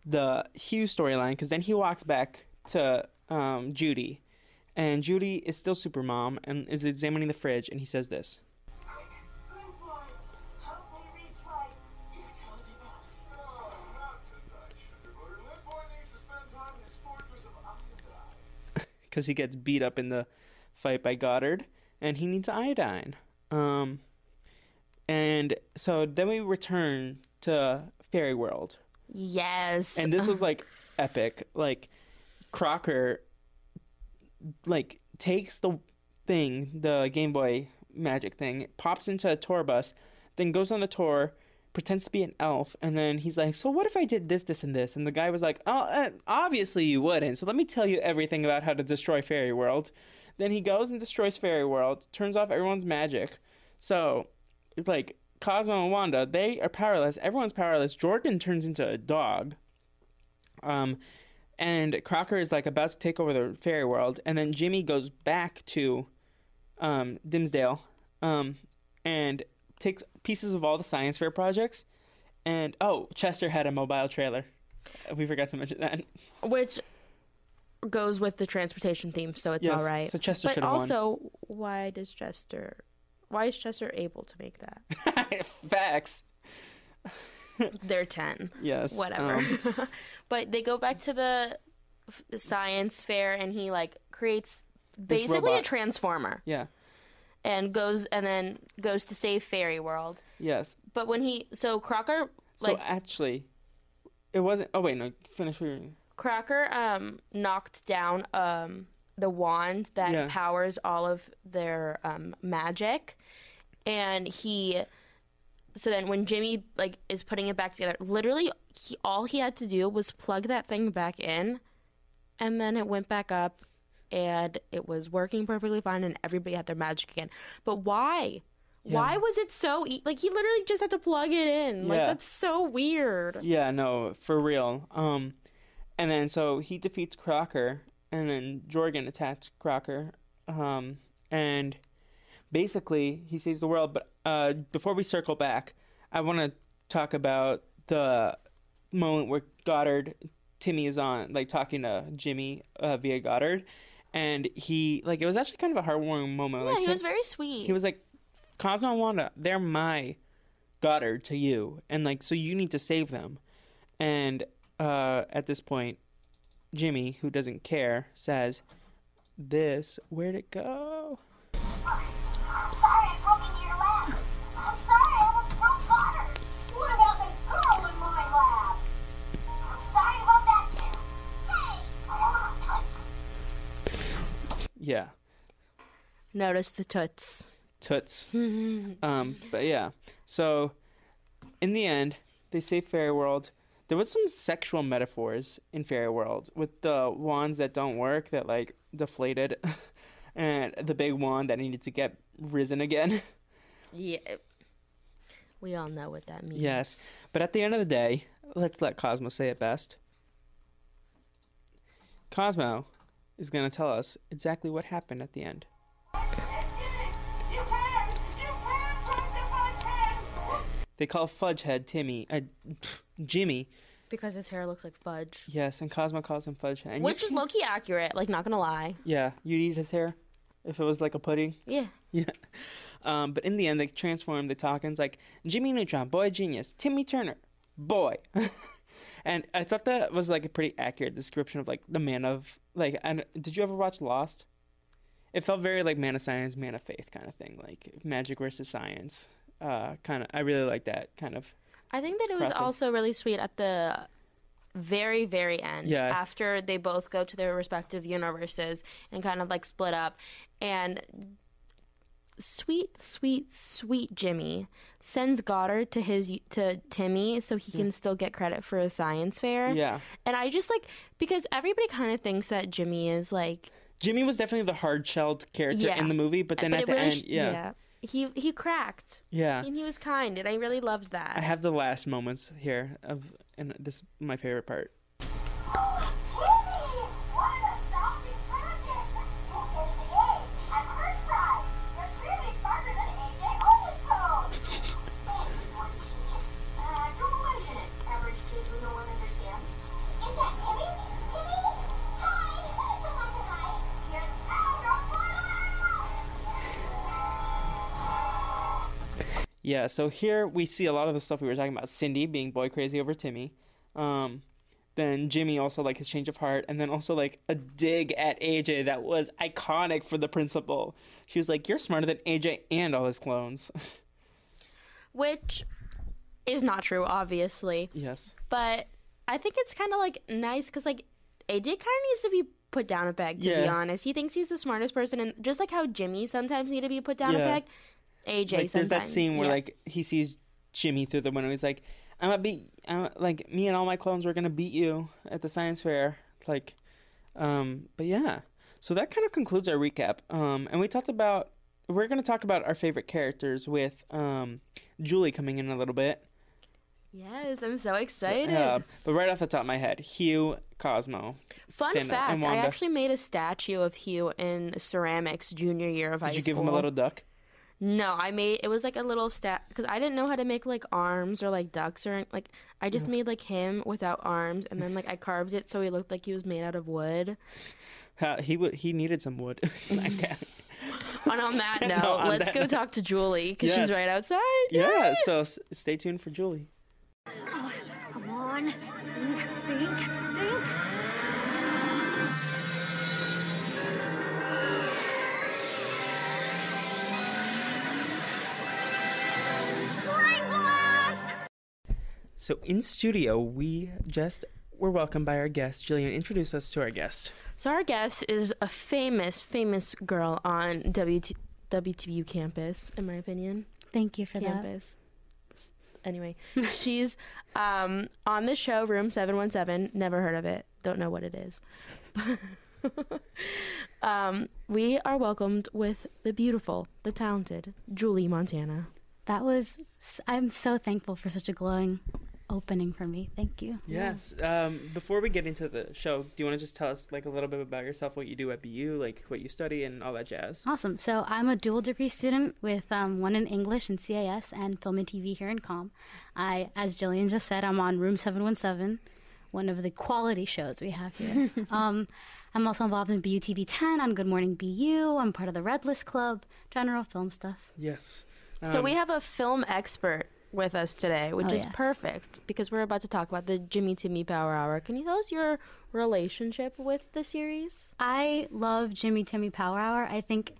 the Hugh storyline because then he walks back to um, Judy, and Judy is still super mom and is examining the fridge, and he says this. Because he gets beat up in the fight by Goddard, and he needs iodine. Um, and so then we return to Fairy World, Yes. and this was like epic. Like Crocker, like takes the thing, the Game Boy Magic thing, pops into a tour bus, then goes on a tour. Pretends to be an elf, and then he's like, "So what if I did this, this, and this?" And the guy was like, "Oh, uh, obviously you wouldn't. So let me tell you everything about how to destroy Fairy World." Then he goes and destroys Fairy World, turns off everyone's magic. So, like Cosmo and Wanda, they are powerless. Everyone's powerless. Jorgen turns into a dog. Um, and Crocker is like about to take over the fairy world, and then Jimmy goes back to um, Dimmsdale, um, and takes pieces of all the science fair projects. And oh, Chester had a mobile trailer. We forgot to mention that. which goes with the transportation theme, so it's Yes, all right. so Chester but should have won. also, why does Chester? Why is Chester able to make that? Facts. They're ten. Yes. whatever. um, but they go back to the f- science fair, and he like creates basically a transformer, yeah. And goes and then goes to save Fairy World. Yes. But when he so Crocker So actually, it wasn't. Oh wait, no. Finish. Your, Crocker um knocked down um the wand that Yeah. powers all of their um magic and he so then when Jimmy like is putting it back together literally he, all he had to do was plug that thing back in and then it went back up and it was working perfectly fine and everybody had their magic again but why why was it so e- like he literally just had to plug it in like Yeah. that's so weird Yeah, no, for real. Um, and then so he defeats Crocker, and then Jorgen attacks Crocker. Um, and basically he saves the world. But uh, before we circle back, I want to talk about the moment where Goddard, Timmy is on, like talking to Jimmy uh, via Goddard, and he like it was actually kind of a heartwarming moment. yeah like, he was very sweet he was like, Cosmo and Wanda, they're my Goddard to you. And like, so you need to save them. And uh, at this point, Jimmy, who doesn't care, says, this. Where'd it go? Yeah, Notice the toots. toots. um, but yeah, so in the end, they save Fairy World. There was some sexual metaphors in Fairy World with the wands that don't work that like deflated, and the big wand that needed to get risen again. Yeah. We all know what that means. Yes, but at the end of the day, let's let Cosmo say it best. Cosmo is going to tell us exactly what happened at the end. You can! You can trust the Fudgehead! They call Fudgehead Timmy, uh, Jimmy. Because his hair looks like fudge. Yes, and Cosmo calls him Fudgehead. And you Which is low key accurate, like not gonna lie. Yeah, you'd eat his hair if it was like a pudding. Yeah. Yeah. Um, but in the end, they transform. the talk, and it's like Jimmy Neutron, boy genius. Timmy Turner, boy. and I thought that was like a pretty accurate description of like the man of like. And did you ever watch Lost? It felt very like man of science, man of faith kind of thing, like magic versus science. Uh, kind of. I really like that kind of. I think that it was Crossing. also really sweet at the very, very end. Yeah. After they both go to their respective universes and kind of like split up. And sweet, sweet, sweet Jimmy sends Goddard to his to Timmy so he can still get credit for his science fair. Yeah. And I just like because everybody kind of thinks that Jimmy is like Jimmy was definitely the hard shelled character Yeah. in the movie, but then but at the really end, sh- yeah. He he cracked. Yeah. And he was kind and I really loved that. I have the last moments here of, and this is my favorite part. Yeah, so here we see a lot of the stuff we were talking about. Cindy being boy crazy over Timmy. Um, then Jimmy also like his change of heart, and then also like a dig at AJ that was iconic for the principal. She was like, "You're smarter than AJ and all his clones." Which is not true, obviously. yes. But I think it's kind of like nice because like AJ kind of needs to be put down a peg. To be honest, he thinks he's the smartest person, and just like how Jimmy sometimes need to be put down a peg, AJ like there's that scene where yeah. like he sees Jimmy through the window. He's like, "I'm gonna beat, I'm, like me and all my clones. We're gonna beat you at the science fair." Like, um, but yeah. So that kind of concludes our recap. Um, and we talked about we're gonna talk about our favorite characters with um Julie coming in a little bit. Yes, I'm so excited. Uh, but right off the top of my head, Hugh, Cosmo. Fun fact: I actually made a statue of Hugh in ceramics junior year of high school. Did you give him a little duck? No, I made it was like a little stat because I didn't know how to make like arms or like ducks or like I just made like him without arms and then like I carved it so he looked like he was made out of wood. Uh, he would. He needed some wood. Okay. And on that No, note, on let's that go note. talk to Julie because Yes. she's right outside. yeah. So s- stay tuned for Julie. Come on. Think, think, think. So in studio, we just were welcomed by our guest. Jillian, introduce us to our guest. So our guest is a famous, famous girl on WT- WTBU campus, in my opinion. Thank you for that. campus. Anyway, she's um, on the show Room 717. Never heard of it. Don't know what it is. um, we are welcomed with the beautiful, the talented Julie Montana. That was. I'm so thankful for such a glowing opening for me. Thank you. Yes. Um, before we get into the show, do you want to just tell us like a little bit about yourself, what you do at BU, like what you study, and all that jazz? Awesome. So I'm a dual degree student with um, one in English and CIS and film and TV here in Com. I, as Jillian just said, I'm on Room 717, one of the quality shows we have here. um, I'm also involved in BUTV 10 on Good Morning BU. I'm part of the Red List Club, general film stuff. Yes. so Um, we have a film expert with us today, which Oh, is yes. perfect because we're about to talk about the Jimmy Timmy Power Hour. Can you tell us your relationship with the series? I love Jimmy Timmy Power Hour. I think,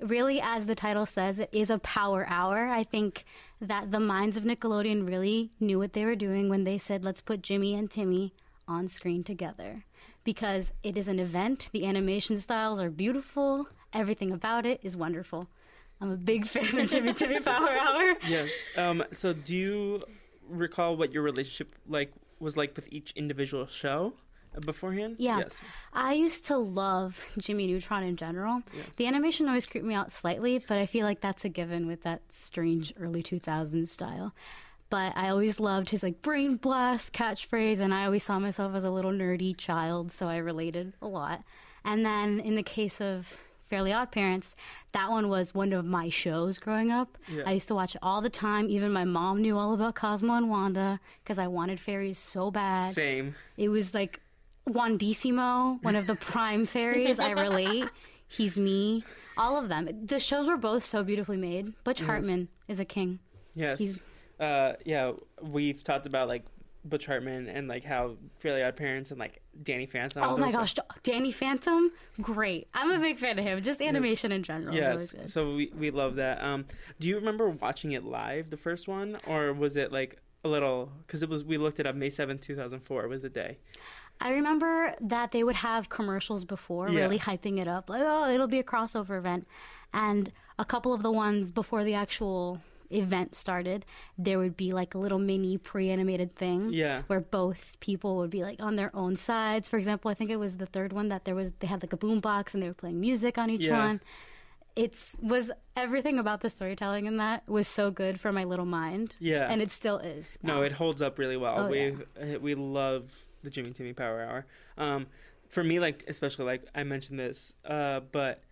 really, as the title says, it is a power hour. I think that the minds of Nickelodeon really knew what they were doing when they said, let's put Jimmy and Timmy on screen together. Because it is an event, the animation styles are beautiful, everything about it is wonderful. I'm a big fan of Jimmy Timmy Power Hour. Yes. Um. So, do you recall what your relationship like was like with each individual show beforehand? Yeah. Yes. I used to love Jimmy Neutron in general. The animation always creeped me out slightly, but I feel like that's a given with that strange early 2000s style. But I always loved his like brain blast catchphrase, and I always saw myself as a little nerdy child, so I related a lot. And then in the case of Fairly Odd Parents, that one was one of my shows growing up. Yeah. I used to watch it all the time. Even my mom knew all about Cosmo and Wanda because I wanted fairies so bad. Same. It was like Wandissimo, one of the prime fairies. I relate. He's me. All of them. The shows were both so beautifully made. Butch Hartman is a king. Yes. He's- Uh. Yeah. We've talked about like Butch Hartman and like how Fairly Odd Parents and like Danny Phantom. Oh my gosh, Danny Phantom, great. I'm a big fan of him. Just animation in general. Yes, so we, we love that. Um, do you remember watching it live, the first one, or was it like a little? Because it was we looked it up May seventh, two thousand four was the day. I remember that they would have commercials before, Yeah. really hyping it up, like, oh, it'll be a crossover event. And a couple of the ones before the actual event started, there would be like a little mini pre animated thing Yeah. where both people would be like on their own sides. For example, I think it was the third one that there was, they had like a boom box and they were playing music on each Yeah. one. It's was everything about the storytelling in that was so good for my little mind. Yeah. And it still is. No, it holds up really well. Oh, we uh we love the Jimmy Timmy Power Hour. Um, for me, like especially like I mentioned this, uh, but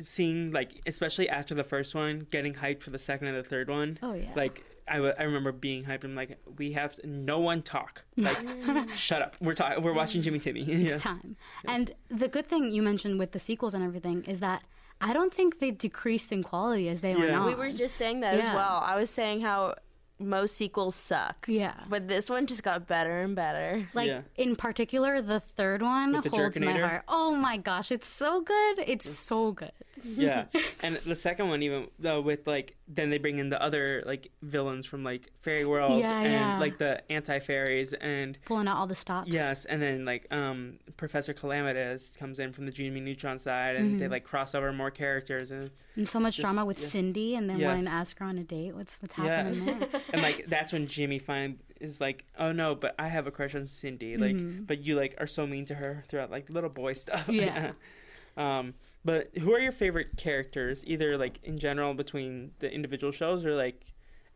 seeing like especially after the first one, getting hyped for the second and the third one. Oh, yeah. Like I, w- I remember being hyped. I'm like, we have to, no one talk. Like, shut up. We're talking. We're watching Jimmy Timmy. It's Yeah. time. And the good thing you mentioned with the sequels and everything is that I don't think they decreased in quality as they went Yeah. on. We were just saying that as Yeah. well. I was saying how most sequels suck. Yeah. But this one just got better and better. like Yeah. in particular, the third one the holds my heart. Oh my gosh, it's so good! It's so good. yeah and the second one even though with like then they bring in the other like villains from like fairy world Yeah, and yeah. like the anti-fairies and Pulling out all the stops. yes and then like um professor calamitous comes in from the jimmy neutron side and they like cross over more characters and and so much Just- drama with yeah. Cindy, and then Yes. wanting to ask her on a date. What's what's happening yes there? and like that's when jimmy finally is like oh no but i have a crush on cindy like but you like are so mean to her throughout like little boy stuff Yeah. um but who are your favorite characters either like in general between the individual shows or like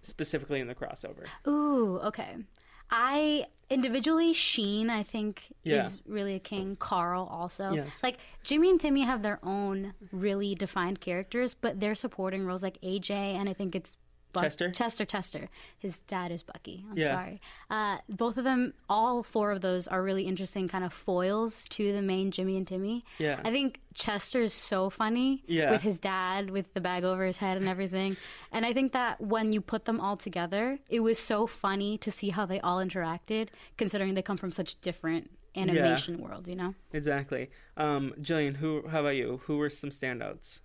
specifically in the crossover Ooh, okay. I individually Sheen I think Yeah. is really a king. Carl also. Yes. Like Jimmy and Timmy have their own really defined characters, but they're supporting roles like AJ and I think it's Buck- Chester? Chester Chester. His dad is Bucky. I'm Yeah. sorry. Uh, both of them, all four of those are really interesting kind of foils to the main Jimmy and Timmy. Yeah. I think Chester's so funny Yeah. with his dad with the bag over his head and everything. and I think that when you put them all together, it was so funny to see how they all interacted, considering they come from such different animation worlds, you know? exactly um jillian who how about you who were some standouts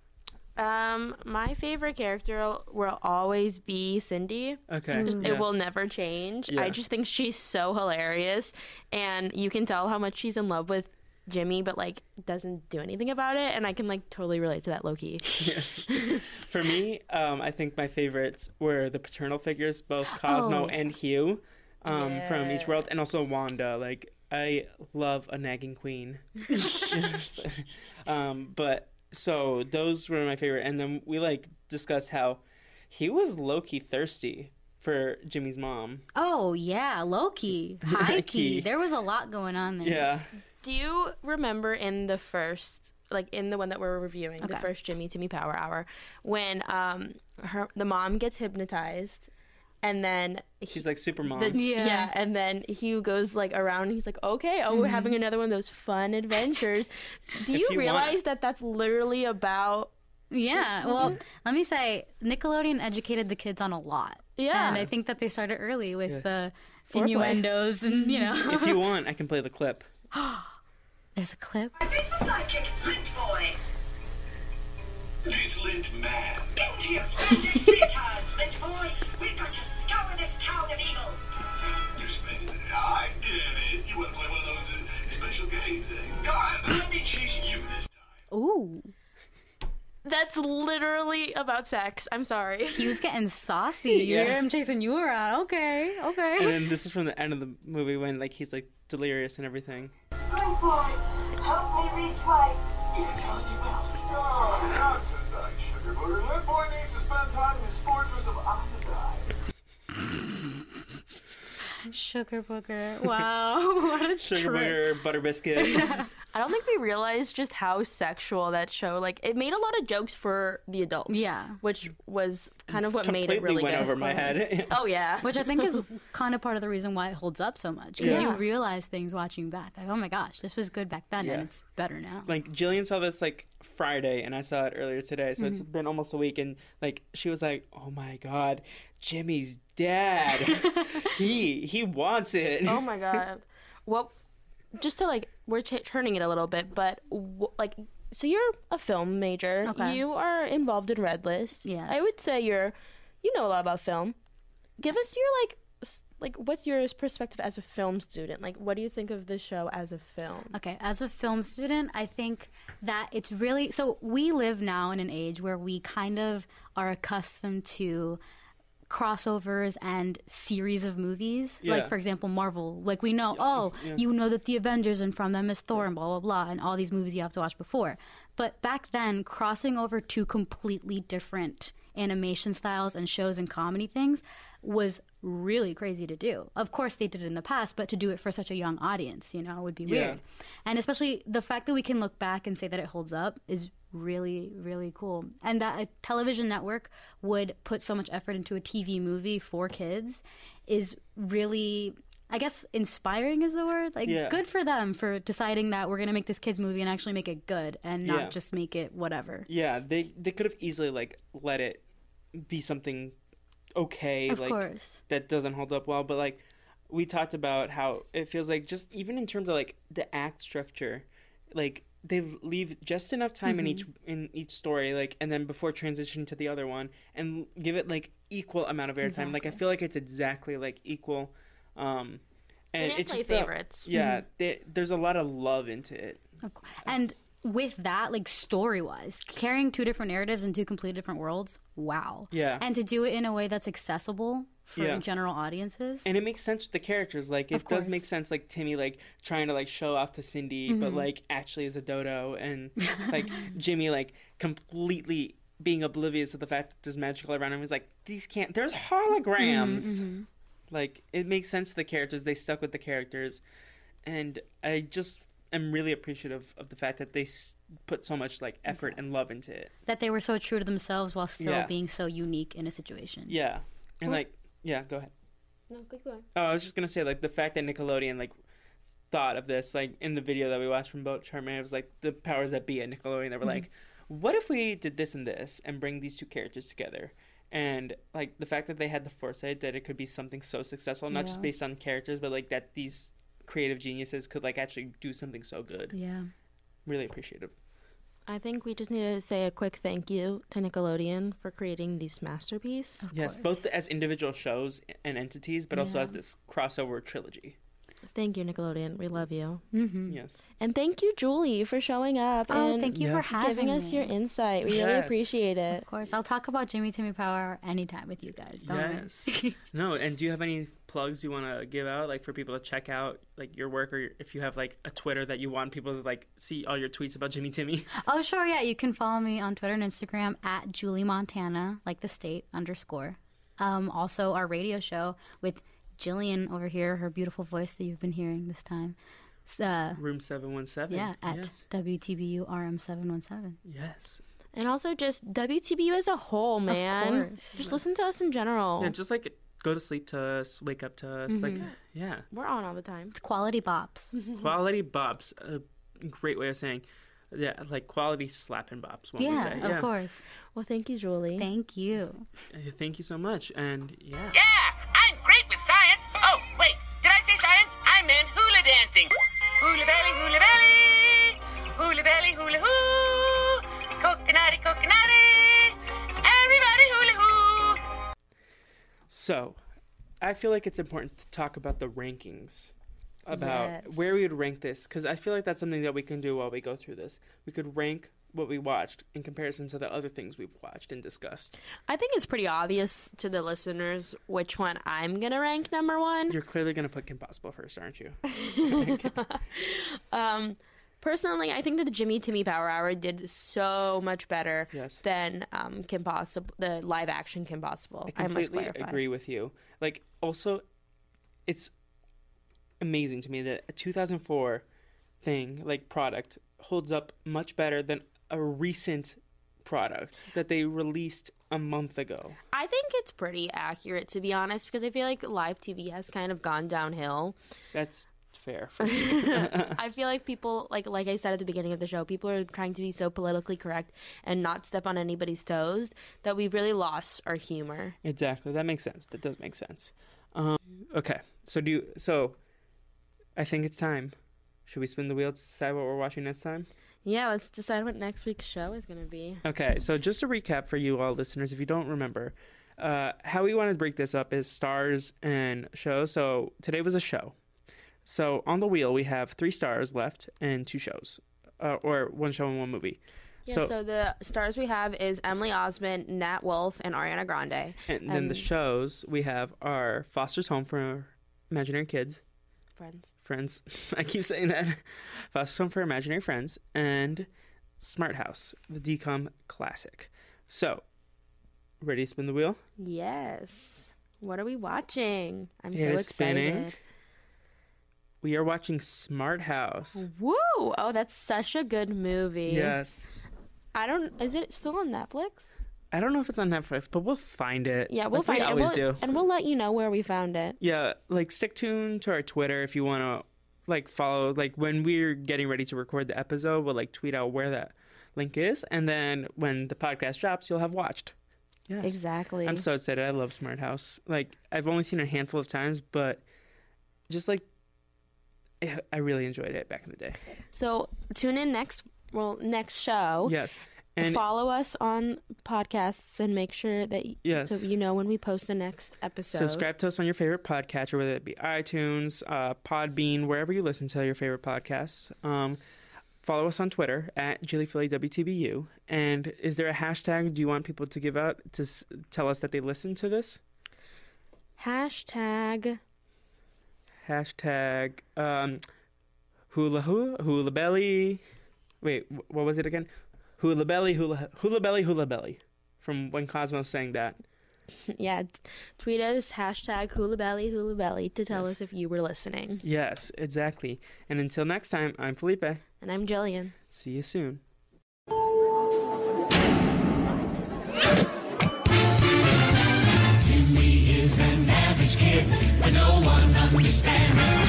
Um, my favorite character will always be Cindy. okay It yes. will never change. Yeah. I just think she's so hilarious, and you can tell how much she's in love with Jimmy, but like doesn't do anything about it. And I can like totally relate to that Loki. For me, um, I think my favorites were the paternal figures, both Cosmo Oh. and Hugh, um, from each world, and also Wanda. Like I love a nagging queen. Yes. um, but so those were my favorite, and then we like discussed how he was low key thirsty for Jimmy's mom. Oh, yeah, Loki. High Key. key. There was a lot going on there. Yeah, Do you remember in the first, like in the one that we're reviewing, the Okay. first Jimmy Timmy Power Hour, when um her the mom gets hypnotized, and then she's like super mom. the, Yeah. yeah. and then Hugh goes like around. And he's like, "Okay, oh, we're Mm-hmm. having another one of those fun adventures." Do If you you want- realize that that's literally about Yeah. Well, let me say, Nickelodeon educated the kids on a lot. Yeah. And I think that they started early with Yeah. the Foreplay. innuendos and, you know. if you want, I can play the clip. There's a clip. I think the sidekick, Lint Boy. It's Lint Man. Into your spandex leotards, Lint Boy. We've got to scour this town of evil. You spend it. I get it. You want to play one of those uh, special game things? No, I- I'll be chasing you this time. Ooh. That's literally about sex. I'm sorry. He was getting saucy. You Yeah. hear him chasing you around. Okay. Okay. And then this is from the end of the movie when like he's like delirious and everything. Lint boy, help me reach my You can tell you about. Oh, not tonight, Sugar Booger. Lint Boy needs to spend time in his fortress of iodine. Sugar booger. Wow. what a Sugar trip. booger, butter biscuit. I don't think we realized just how sexual that show. Like, it made a lot of jokes for the adults. Yeah. which was kind of what made it Completely really went good. over my head. Oh yeah. Which I think is kind of part of the reason why it holds up so much. Because you realize things watching back. Like, oh my gosh, this was good back then Yeah. and it's better now. like Jillian saw this like Friday and I saw it earlier today, so it's mm-hmm. been almost a week and like she was like, "Oh my god, Jimmy's dad. he he wants it." Oh my god. Well, just to like, we're ch- turning it a little bit, but w- like, so you're a film major. Okay. You are involved in Red List. Yes. I would say you're, you know a lot about film. Give us your like, s- like, what's your perspective as a film student? Like, what do you think of the show as a film? Okay, as a film student, I think that it's really so we live now in an age where we kind of are accustomed to crossovers and series of movies. Yeah. Like for example, Marvel. Like we know, oh, yeah. you know that the Avengers and from them is Thor and blah blah blah and all these movies you have to watch before. But back then, crossing over two completely different animation styles and shows and comedy things was really crazy to do. Of course, they did it in the past, but to do it for such a young audience, you know, would be Yeah. weird. And especially the fact that we can look back and say that it holds up is really, really cool. And that a television network would put so much effort into a TV movie for kids is really. I guess inspiring is the word. Like, Yeah. good for them for deciding that we're going to make this kids movie and actually make it good and not Yeah. just make it whatever. Yeah, they they could have easily like let it be something okay, Of like course. that doesn't hold up well. But like we talked about how it feels like just even in terms of like the act structure, like they leave just enough time in each Mm-hmm. in each story, like and then before transition to the other one, and give it like equal amount of airtime. Like I feel like it's exactly like equal. Um, and didn't it's play just the- favorites. yeah, they, there's a lot of love into it. Of course. And with that, like story wise, carrying two different narratives in two completely different worlds, wow. Yeah. And to do it in a way that's accessible for Yeah. general audiences. and it makes sense with the characters like it does make sense like timmy like trying to like show off to cindy Mm-hmm. but like actually is a dodo and like jimmy like completely being oblivious of the fact that there's magical around him he's like these can't there's holograms Mm-hmm, like it makes sense to the characters they stuck with the characters and i just am really appreciative of the fact that they s- put so much like effort and love into it that they were so true to themselves while still Yeah. being so unique in a situation. yeah and like yeah go ahead No, good going. Oh, I was just gonna say like the fact that Nickelodeon like thought of this like in the video that we watched from Boat Charmander it was like the powers that be at Nickelodeon. They were mm-hmm. like, what if we did this and this and bring these two characters together? And like the fact that they had the foresight that it could be something so successful, not just based on characters, but like that these creative geniuses could like actually do something so good. Yeah. Really appreciative. I think we just need to say a quick thank you to Nickelodeon for creating this masterpiece. yes, course. both as individual shows and entities, but also as this crossover trilogy. Thank you, Nickelodeon. We love you. Mm-hmm. Yes. And thank you, Julie, for showing up Oh, and thank you Yes. for having giving us me. your insight. We really appreciate it. Of course, I'll talk about Jimmy Timmy Power anytime with you guys. Don't worry. Yes. no, and do you have any plugs you want to give out, like for people to check out, like your work, or if you have like a Twitter that you want people to like see all your tweets about Jimmy Timmy? Oh, sure, yeah. You can follow me on Twitter and Instagram at Julie Montana, like the state underscore. Um, also, our radio show with Jillian over here, her beautiful voice that you've been hearing this time. Uh, Room seven one seven. yeah, at yes. WTBU RM717. yes. And also just WTBU as a whole, man. course. Just listen to us in general. Yeah, just like go to sleep to us, wake up to us, like Mm-hmm. yeah, We're on all the time. It's quality bops. quality bops. A great way of saying. Yeah, like quality slap and bops. Won't we Yeah, say? of course. Well, thank you, Julie. Thank you. Uh, Thank you so much. And yeah. Yeah, I'm great with science. Oh, wait, did I say science? I meant hula dancing. Hula belly, hula belly. Hula belly, hula hoo. Coconutty, coconutty. So, I feel like it's important to talk about the rankings about Yes. where we would rank this because I feel like that's something that we can do while we go through this. We could rank what we watched in comparison to the other things we've watched and discussed. I think it's pretty obvious to the listeners which one I'm gonna rank number one. You're clearly going to put Kim Possible first, aren't you? Um, personally, I think that the Jimmy Timmy Power Hour did so much better Yes. than um, Kim Possible, the live action Kim Possible. I I, must completely clarify. agree with you. Like, also, it's amazing to me that a 2004 thing, like product, holds up much better than a recent product that they released a month ago. I think it's pretty accurate to be honest, because I feel like live TV has kind of gone downhill. That's fair. I feel like people, like like I said at the beginning of the show, people are trying to be so politically correct and not step on anybody's toes that we've really lost our humor. exactly. That makes sense. That does make sense. Um, okay. So do you, so I think it's time. Should we spin the wheel to decide what we're watching next time? Yeah, let's decide what next week's show is going to be. Okay, so just to recap for you all listeners, if you don't remember, uh, how we want to break this up is stars and shows. So today was a show. So on the wheel, we have three stars left and two shows, uh, or one show and one movie. Yeah, so, so, the stars we have is Emily Osment, Nat Wolff, and Ariana Grande. and then the shows we have are Foster's Home for Imaginary Kids, Friends. Friends. I keep saying that. Foster's Home for Imaginary Friends and Smart House, the DCOM classic. So, ready to spin the wheel? Yes. What are we watching? I'm It so excited. spinning. We are watching Smart House. Woo! Oh, that's such a good movie. Yes. I don't. Is it still on Netflix? I don't know if it's on Netflix, but we'll find it. Yeah, we'll like find we it. always and we'll, do. and we'll let you know where we found it. Yeah, like stick tuned to our Twitter if you want to like follow like when we're getting ready to record the episode, we'll like tweet out where that link is and then when the podcast drops, you'll have watched. Yes. Exactly. I'm so excited. I love Smart House. Like I've only seen it a handful of times, but just like I really enjoyed it back in the day. So tune in next. Well, next show. Yes. And Follow us on podcasts and make sure that y- Yes. so you know when we post the next episode. Subscribe to us on your favorite podcatcher, whether it be iTunes, uh, Podbean, wherever you listen to your favorite podcasts. Um, follow us on Twitter at JillyFillyWTBU. And is there a hashtag do you want people to give out to s- tell us that they listen to this? Hashtag Hashtag um, hula hoo, hula belly. Wait, what was it again? Hula belly, hula hula belly, hula belly. From when Cosmo sang that. yeah, tweet us hashtag hula belly hula belly to tell us if you were listening. Yes, exactly. And until next time, I'm Felipe. And I'm Jillian. See you soon. average kid that no one understands.